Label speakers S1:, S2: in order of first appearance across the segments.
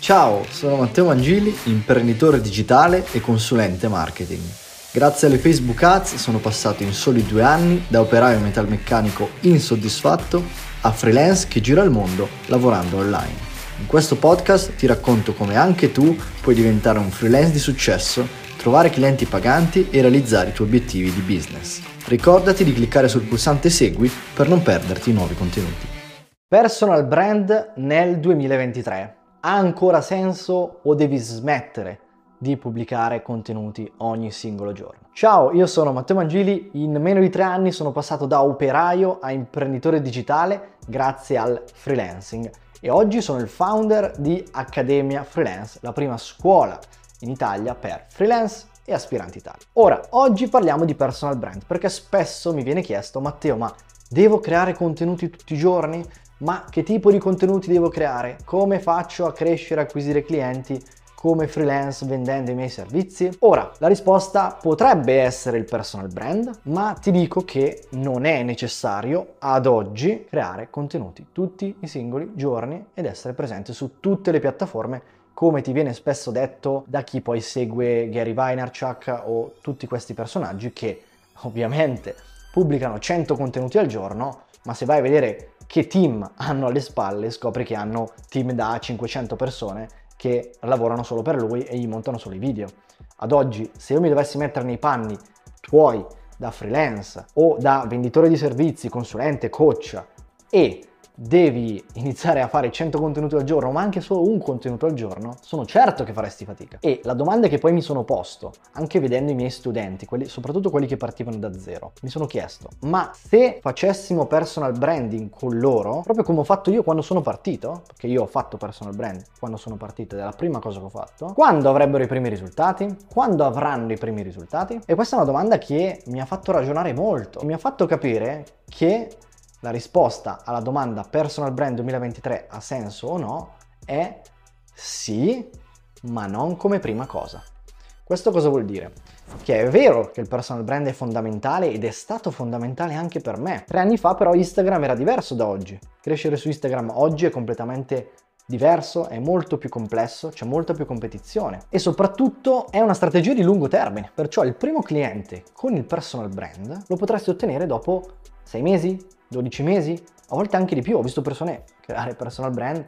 S1: Ciao, sono Matteo Mangili, imprenditore digitale e consulente marketing. Grazie alle Facebook Ads sono passato in soli due anni da operaio metalmeccanico insoddisfatto a freelance che gira il mondo lavorando online. In questo podcast ti racconto come anche tu puoi diventare un freelance di successo, trovare clienti paganti e realizzare i tuoi obiettivi di business. Ricordati di cliccare sul pulsante segui per non perderti i nuovi contenuti. Personal brand nel 2023. Ha ancora senso o devi smettere di pubblicare contenuti ogni singolo giorno? Ciao, io sono Matteo Mangili, in meno di tre anni sono passato da operaio a imprenditore digitale grazie al freelancing e oggi sono il founder di Accademia Freelance, la prima scuola in Italia per freelance e aspiranti Italia. Ora, oggi parliamo di personal brand perché spesso mi viene chiesto Matteo, ma devo creare contenuti tutti i giorni? Ma che tipo di contenuti devo creare? Come faccio a crescere e acquisire clienti? come freelance vendendo i miei servizi? Ora, la risposta potrebbe essere il personal brand, ma ti dico che non è necessario ad oggi creare contenuti tutti i singoli giorni ed essere presente su tutte le piattaforme come ti viene spesso detto da chi poi segue Gary Vaynerchuk o tutti questi personaggi che ovviamente pubblicano 100 contenuti al giorno, ma se vai a vedere che team hanno alle spalle scopri che hanno team da 500 persone che lavorano solo per lui e gli montano solo i video. Ad oggi, se io mi dovessi mettere nei panni tuoi da freelance o da venditore di servizi, consulente, coach e devi iniziare a fare 100 contenuti al giorno, ma anche solo un contenuto al giorno, sono certo che faresti fatica. E la domanda che poi mi sono posto, anche vedendo i miei studenti, quelli, soprattutto quelli che partivano da zero, mi sono chiesto, ma se facessimo personal branding con loro, proprio come ho fatto io quando sono partito, perché io ho fatto personal brand quando sono partito ed è la prima cosa che ho fatto, quando avrebbero i primi risultati? Quando avranno i primi risultati? E questa è una domanda che mi ha fatto ragionare molto, mi ha fatto capire che la risposta alla domanda personal brand 2023 ha senso o no è sì, ma non come prima cosa. Questo cosa vuol dire? Che è vero che il personal brand è fondamentale ed è stato fondamentale anche per me. Tre anni fa però Instagram era diverso da oggi. Crescere su Instagram oggi è completamente diverso, è molto più complesso, c'è molta più competizione e soprattutto è una strategia di lungo termine. Perciò il primo cliente con il personal brand lo potresti ottenere dopo 6 mesi, 12 mesi, a volte anche di più. Ho visto persone creare personal brand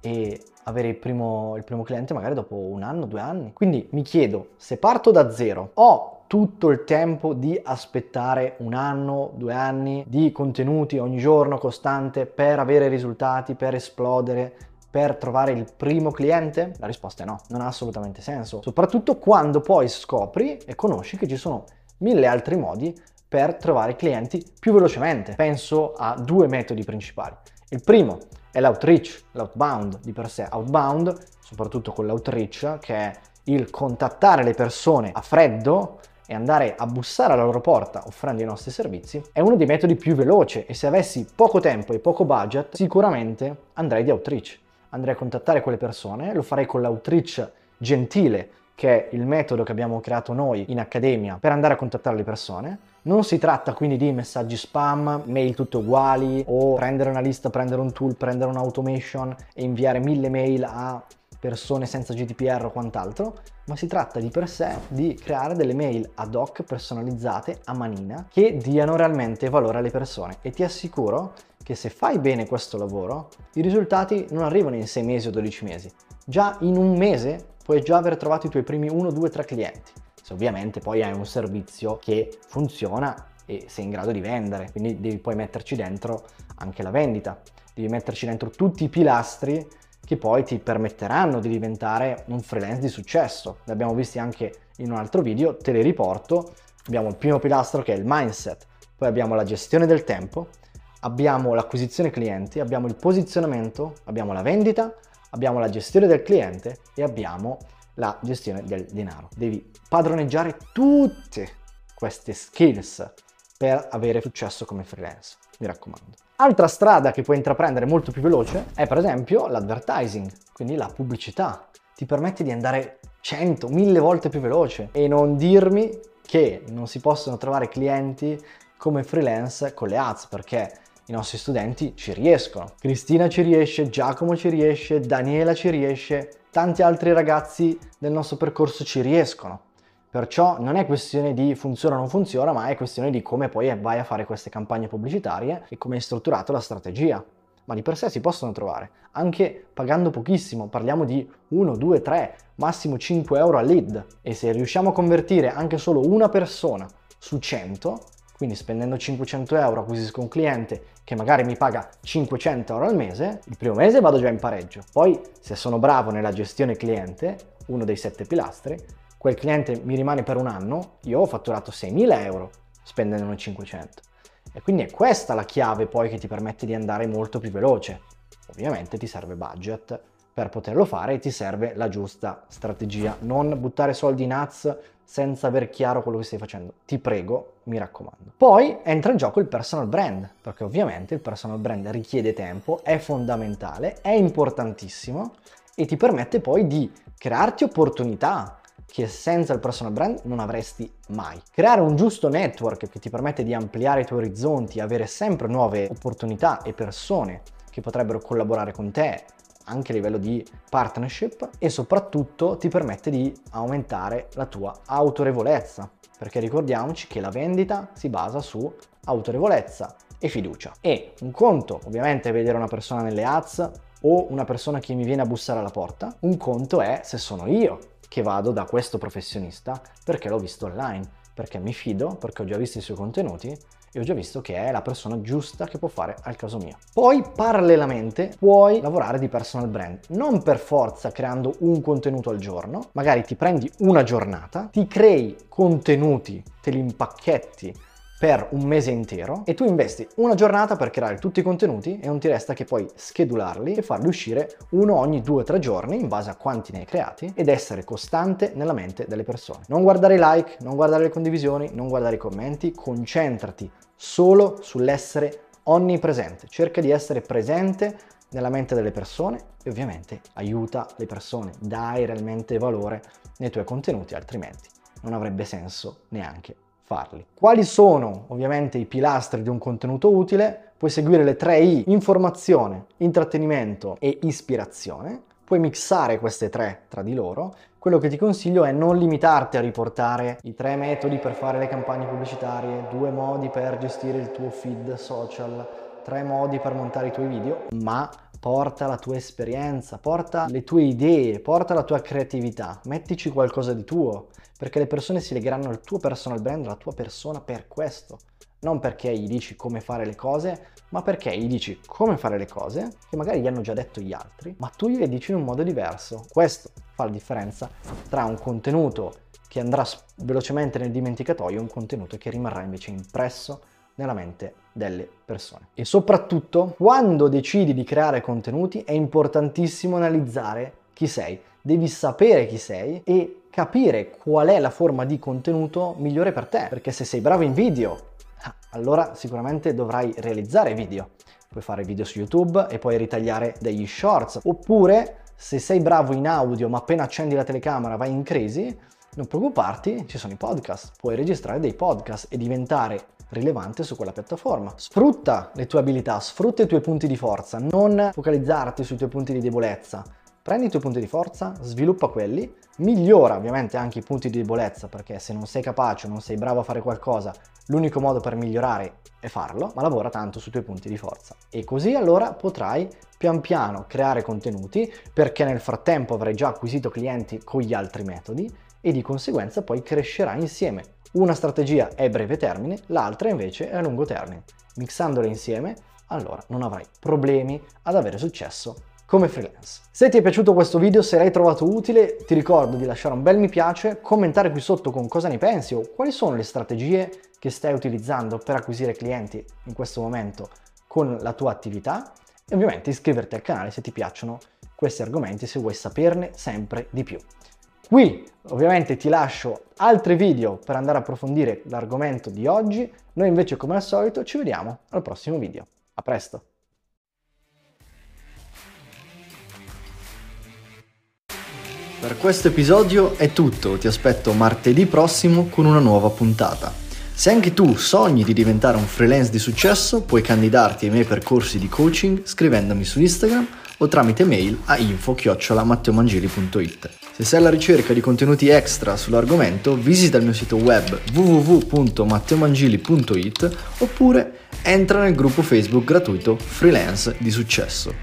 S1: e avere il primo, il primo cliente magari dopo un anno, due anni. Quindi mi chiedo, se parto da zero, ho tutto il tempo di aspettare un anno, due anni di contenuti ogni giorno costante per avere risultati, per esplodere, per trovare il primo cliente? La risposta è no, non ha assolutamente senso. Soprattutto quando poi scopri e conosci che ci sono mille altri modi per trovare clienti più velocemente. Penso a due metodi principali. Il primo è l'outreach, l'outbound di per sé. Outbound, soprattutto con l'outreach, che è il contattare le persone a freddo e andare a bussare alla loro porta offrendo i nostri servizi, è uno dei metodi più veloci e se avessi poco tempo e poco budget, sicuramente andrei di outreach. Andrei a contattare quelle persone, lo farei con l'outreach gentile, che è il metodo che abbiamo creato noi in accademia per andare a contattare le persone non si tratta quindi di messaggi spam, mail tutte uguali o prendere una lista, prendere un tool, prendere un'automation e inviare mille mail a persone senza GDPR o quant'altro, ma si tratta di per sé di creare delle mail ad hoc personalizzate a manina che diano realmente valore alle persone. E ti assicuro che se fai bene questo lavoro i risultati non arrivano in 6 mesi o 12 mesi, già in un mese puoi già aver trovato i tuoi primi 1, 2, 3 clienti se ovviamente poi hai un servizio che funziona e sei in grado di vendere, quindi devi poi metterci dentro anche la vendita, devi metterci dentro tutti i pilastri che poi ti permetteranno di diventare un freelance di successo. Li abbiamo visti anche in un altro video, te li riporto. Abbiamo il primo pilastro che è il mindset, poi abbiamo la gestione del tempo, abbiamo l'acquisizione clienti, abbiamo il posizionamento, abbiamo la vendita, abbiamo la gestione del cliente e abbiamo la gestione del denaro. Devi padroneggiare tutte queste skills per avere successo come freelance, mi raccomando. Altra strada che puoi intraprendere molto più veloce è per esempio l'advertising, quindi la pubblicità. Ti permette di andare 100, 1000 volte più veloce e non dirmi che non si possono trovare clienti come freelance con le ads perché i nostri studenti ci riescono. Cristina ci riesce, Giacomo ci riesce, Daniela ci riesce, tanti altri ragazzi del nostro percorso ci riescono. Perciò non è questione di funziona o non funziona, ma è questione di come poi vai a fare queste campagne pubblicitarie e come hai strutturato la strategia. Ma di per sé si possono trovare, anche pagando pochissimo, parliamo di 1, 2, 3, massimo 5 euro al lead. E se riusciamo a convertire anche solo una persona su 100, quindi spendendo 500 euro acquisisco un cliente che magari mi paga 500 euro al mese, il primo mese vado già in pareggio. Poi se sono bravo nella gestione cliente, uno dei sette pilastri, quel cliente mi rimane per un anno, io ho fatturato 6.000 euro spendendone 500. E quindi è questa la chiave poi che ti permette di andare molto più veloce. Ovviamente ti serve budget per poterlo fare ti serve la giusta strategia. Non buttare soldi in ads senza aver chiaro quello che stai facendo. Ti prego, mi raccomando. Poi entra in gioco il personal brand, perché ovviamente il personal brand richiede tempo, è fondamentale, è importantissimo e ti permette poi di crearti opportunità che senza il personal brand non avresti mai. Creare un giusto network che ti permette di ampliare i tuoi orizzonti, avere sempre nuove opportunità e persone che potrebbero collaborare con te anche a livello di partnership e soprattutto ti permette di aumentare la tua autorevolezza. Perché ricordiamoci che la vendita si basa su autorevolezza e fiducia. E un conto ovviamente è vedere una persona nelle ads o una persona che mi viene a bussare alla porta. Un conto è se sono io che vado da questo professionista perché l'ho visto online, perché mi fido, perché ho già visto i suoi contenuti e ho già visto che è la persona giusta che può fare al caso mio. Poi parallelamente puoi lavorare di personal brand, non per forza creando un contenuto al giorno, magari ti prendi una giornata, ti crei contenuti, te li impacchetti per un mese intero e tu investi una giornata per creare tutti i contenuti e non ti resta che poi schedularli e farli uscire uno ogni due o tre giorni in base a quanti ne hai creati ed essere costante nella mente delle persone. Non guardare i like, non guardare le condivisioni, non guardare i commenti, concentrati solo sull'essere onnipresente. Cerca di essere presente nella mente delle persone e ovviamente aiuta le persone, dai realmente valore nei tuoi contenuti, altrimenti non avrebbe senso neanche farli. Quali sono ovviamente i pilastri di un contenuto utile? Puoi seguire le tre I, informazione, intrattenimento e ispirazione. Puoi mixare queste tre tra di loro. Quello che ti consiglio è non limitarti a riportare i tre metodi per fare le campagne pubblicitarie, due modi per gestire il tuo feed social, tre modi per montare i tuoi video, ma porta la tua esperienza, porta le tue idee, porta la tua creatività, mettici qualcosa di tuo, perché le persone si legheranno al tuo personal brand, alla tua persona per questo. Non perché gli dici come fare le cose, ma perché gli dici come fare le cose, che magari gli hanno già detto gli altri, ma tu gliele dici in un modo diverso. Questo fa la differenza tra un contenuto che andrà velocemente nel dimenticatoio e un contenuto che rimarrà invece impresso nella mente delle persone. E soprattutto, quando decidi di creare contenuti, è importantissimo analizzare chi sei. Devi sapere chi sei e capire qual è la forma di contenuto migliore per te, perché se sei bravo in video, ah, allora sicuramente dovrai realizzare video. Puoi fare video su YouTube e poi ritagliare degli shorts, oppure se sei bravo in audio ma appena accendi la telecamera vai in crisi, non preoccuparti, ci sono i podcast, puoi registrare dei podcast e diventare rilevante su quella piattaforma. Sfrutta le tue abilità, sfrutta i tuoi punti di forza, non focalizzarti sui tuoi punti di debolezza. Prendi i tuoi punti di forza, sviluppa quelli, migliora ovviamente anche i punti di debolezza perché se non sei capace, non sei bravo a fare qualcosa, l'unico modo per migliorare è farlo, ma lavora tanto sui tuoi punti di forza. E così allora potrai pian piano creare contenuti perché nel frattempo avrai già acquisito clienti con gli altri metodi e di conseguenza poi crescerà insieme. Una strategia è breve termine, l'altra invece è a lungo termine. Mixandole insieme, allora non avrai problemi ad avere successo come freelance. Se ti è piaciuto questo video, se l'hai trovato utile, ti ricordo di lasciare un bel mi piace, commentare qui sotto con cosa ne pensi o quali sono le strategie che stai utilizzando per acquisire clienti in questo momento con la tua attività e ovviamente iscriverti al canale se ti piacciono questi argomenti, se vuoi saperne sempre di più. Qui ovviamente ti lascio altri video per andare a approfondire l'argomento di oggi, noi invece come al solito ci vediamo al prossimo video. A presto!
S2: Per questo episodio è tutto, ti aspetto martedì prossimo con una nuova puntata.
S1: Se anche tu sogni di diventare un freelance di successo, puoi candidarti ai miei percorsi di coaching scrivendomi su Instagram o tramite mail a info-matteomangili.it. Se sei alla ricerca di contenuti extra sull'argomento, visita il mio sito web www.matteomangili.it oppure entra nel gruppo Facebook gratuito Freelance di Successo.